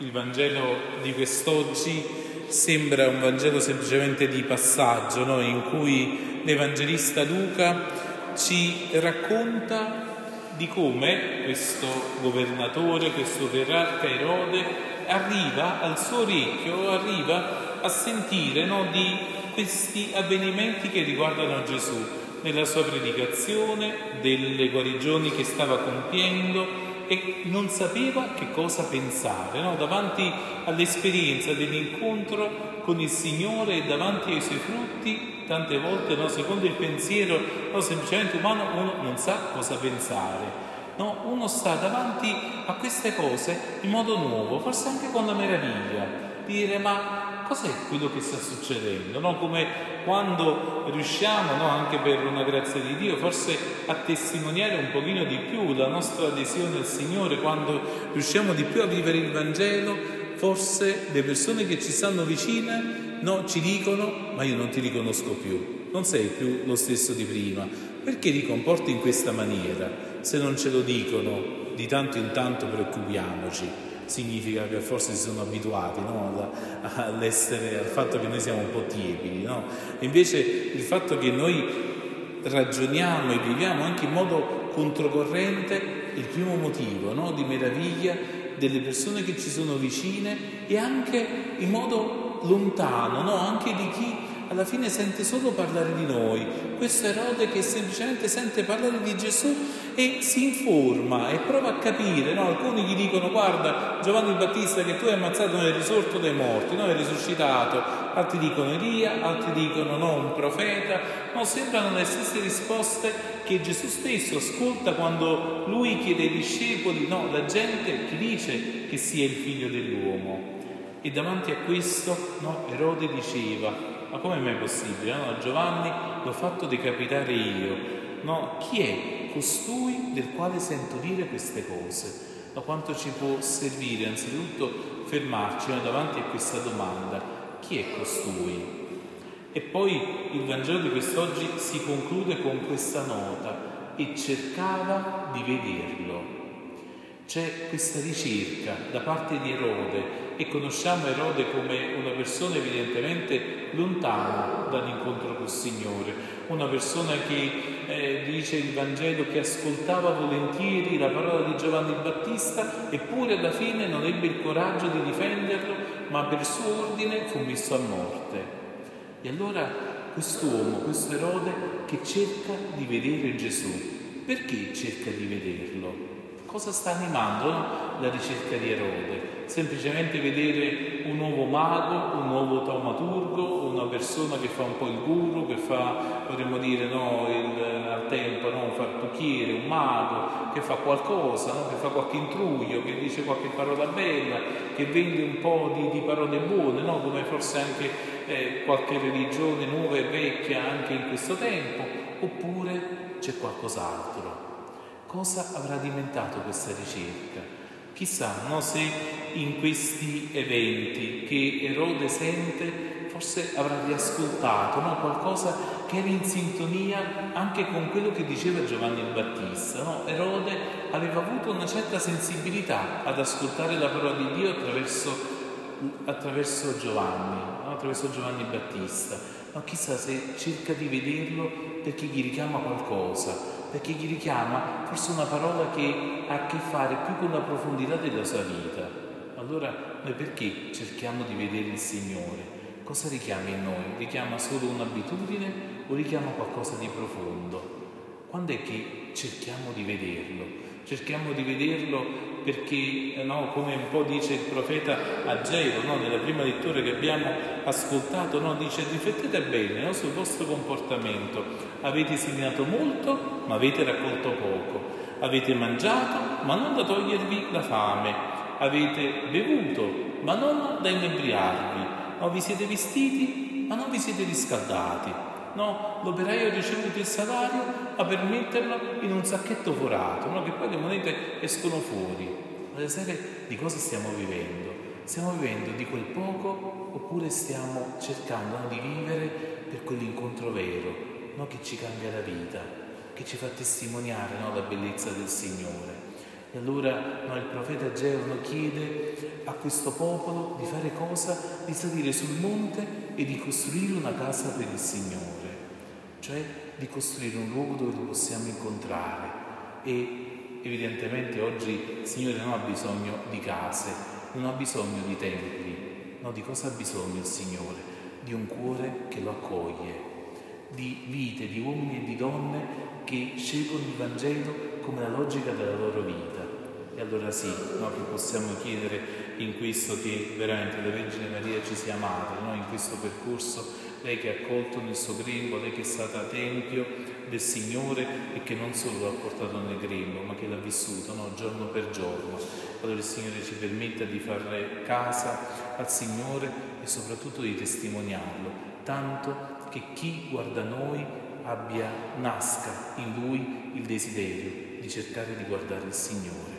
Il Vangelo di quest'oggi sembra un Vangelo semplicemente di passaggio, no? in cui l'Evangelista Luca ci racconta di come questo governatore, questo verrarca Erode arriva al suo orecchio, arriva a sentire no? di questi avvenimenti che riguardano Gesù nella sua predicazione, delle guarigioni che stava compiendo e non sapeva che cosa pensare, no? davanti all'esperienza dell'incontro con il Signore e davanti ai suoi frutti, tante volte no? secondo il pensiero no? semplicemente umano uno non sa cosa pensare. No? Uno sta davanti a queste cose in modo nuovo, forse anche con la meraviglia, dire ma cos'è quello che sta succedendo? No? Come quando riusciamo, no? anche per una grazia di Dio, forse a testimoniare un pochino di più la nostra adesione al Signore, quando riusciamo di più a vivere il Vangelo, forse le persone che ci stanno vicine no, ci dicono ma io non ti riconosco più, non sei più lo stesso di prima, perché ti comporti in questa maniera? Se non ce lo dicono, di tanto in tanto preoccupiamoci significa che forse si sono abituati no? all'essere, al fatto che noi siamo un po' tiepidi. No? Invece il fatto che noi ragioniamo e viviamo anche in modo controcorrente, il primo motivo no? di meraviglia delle persone che ci sono vicine e anche in modo lontano, anche di chi alla fine sente solo parlare di noi. Questo Erode che semplicemente sente parlare di Gesù e si informa e prova a capire. No? Alcuni gli dicono guarda Giovanni Battista che tu hai ammazzato nel risorto dai morti, no? è risuscitato. Altri dicono Elia, altri dicono no, un profeta. No, sembrano le stesse risposte che Gesù stesso ascolta quando lui chiede ai discepoli, no, la gente che dice che sia il figlio dell'uomo. E davanti a questo no, Erode diceva ma come mai possibile? No, Giovanni l'ho fatto decapitare io. No, chi è costui del quale sento dire queste cose? Ma quanto ci può servire anzitutto fermarci no, davanti a questa domanda? Chi è costui? E poi il Vangelo di quest'oggi si conclude con questa nota e cercava di vederlo. C'è questa ricerca da parte di Erode e conosciamo Erode come una persona evidentemente lontana dall'incontro col Signore, una persona che eh, dice il Vangelo che ascoltava volentieri la parola di Giovanni Battista eppure alla fine non ebbe il coraggio di difenderlo, ma per suo ordine fu messo a morte. E allora quest'uomo, questo Erode che cerca di vedere Gesù, perché cerca di vederlo? Cosa sta animando la ricerca di Erode? Semplicemente vedere un nuovo mago, un nuovo taumaturgo, una persona che fa un po' il guru, che fa, potremmo dire, no, il, al tempo, no, un fartucchiere, un mago, che fa qualcosa, no? che fa qualche intruglio, che dice qualche parola bella, che vende un po' di, di parole buone, no? come forse anche eh, qualche religione nuova e vecchia anche in questo tempo, oppure c'è qualcos'altro cosa avrà diventato questa ricerca. Chissà no, se in questi eventi che Erode sente forse avrà riascoltato no, qualcosa che era in sintonia anche con quello che diceva Giovanni il Battista. No? Erode aveva avuto una certa sensibilità ad ascoltare la parola di Dio attraverso, attraverso Giovanni, attraverso Giovanni Battista. Ma chissà se cerca di vederlo perché gli richiama qualcosa, perché gli richiama forse una parola che ha a che fare più con la profondità della sua vita. Allora noi perché cerchiamo di vedere il Signore? Cosa richiama in noi? Richiama solo un'abitudine o richiama qualcosa di profondo? Quando è che cerchiamo di vederlo? Cerchiamo di vederlo perché, no, come un po' dice il profeta Ageo, no, nella prima lettura che abbiamo ascoltato, no, dice riflettete bene sul vostro comportamento. Avete segnato molto, ma avete raccolto poco. Avete mangiato, ma non da togliervi la fame. Avete bevuto, ma non da inebriarvi. Vi siete vestiti, ma non vi siete riscaldati. No, l'operaio ricevuto il salario, ma per metterlo in un sacchetto forato, no? che poi le monete escono fuori. Alle sere di cosa stiamo vivendo? Stiamo vivendo di quel poco oppure stiamo cercando no, di vivere per quell'incontro vero, no, che ci cambia la vita, che ci fa testimoniare la bellezza del Signore. E allora no, il profeta Ageo chiede a questo popolo di fare cosa? Di salire sul monte e di costruire una casa per il Signore, cioè di costruire un luogo dove lo possiamo incontrare. E evidentemente oggi il Signore non ha bisogno di case, non ha bisogno di templi, no, di cosa ha bisogno il Signore? Di un cuore che lo accoglie, di vite, di uomini e di donne che scelgono il Vangelo come la logica della loro vita. E allora sì, no, che possiamo chiedere in questo che veramente la Vergine Maria ci sia amata, no? in questo percorso, lei che ha accolto nel suo grembo, lei che è stata tempio del Signore e che non solo l'ha portato nel grembo, ma che l'ha vissuto no? giorno per giorno. Allora il Signore ci permetta di fare casa al Signore e soprattutto di testimoniarlo, tanto che chi guarda noi abbia, nasca in lui il desiderio di cercare di guardare il Signore.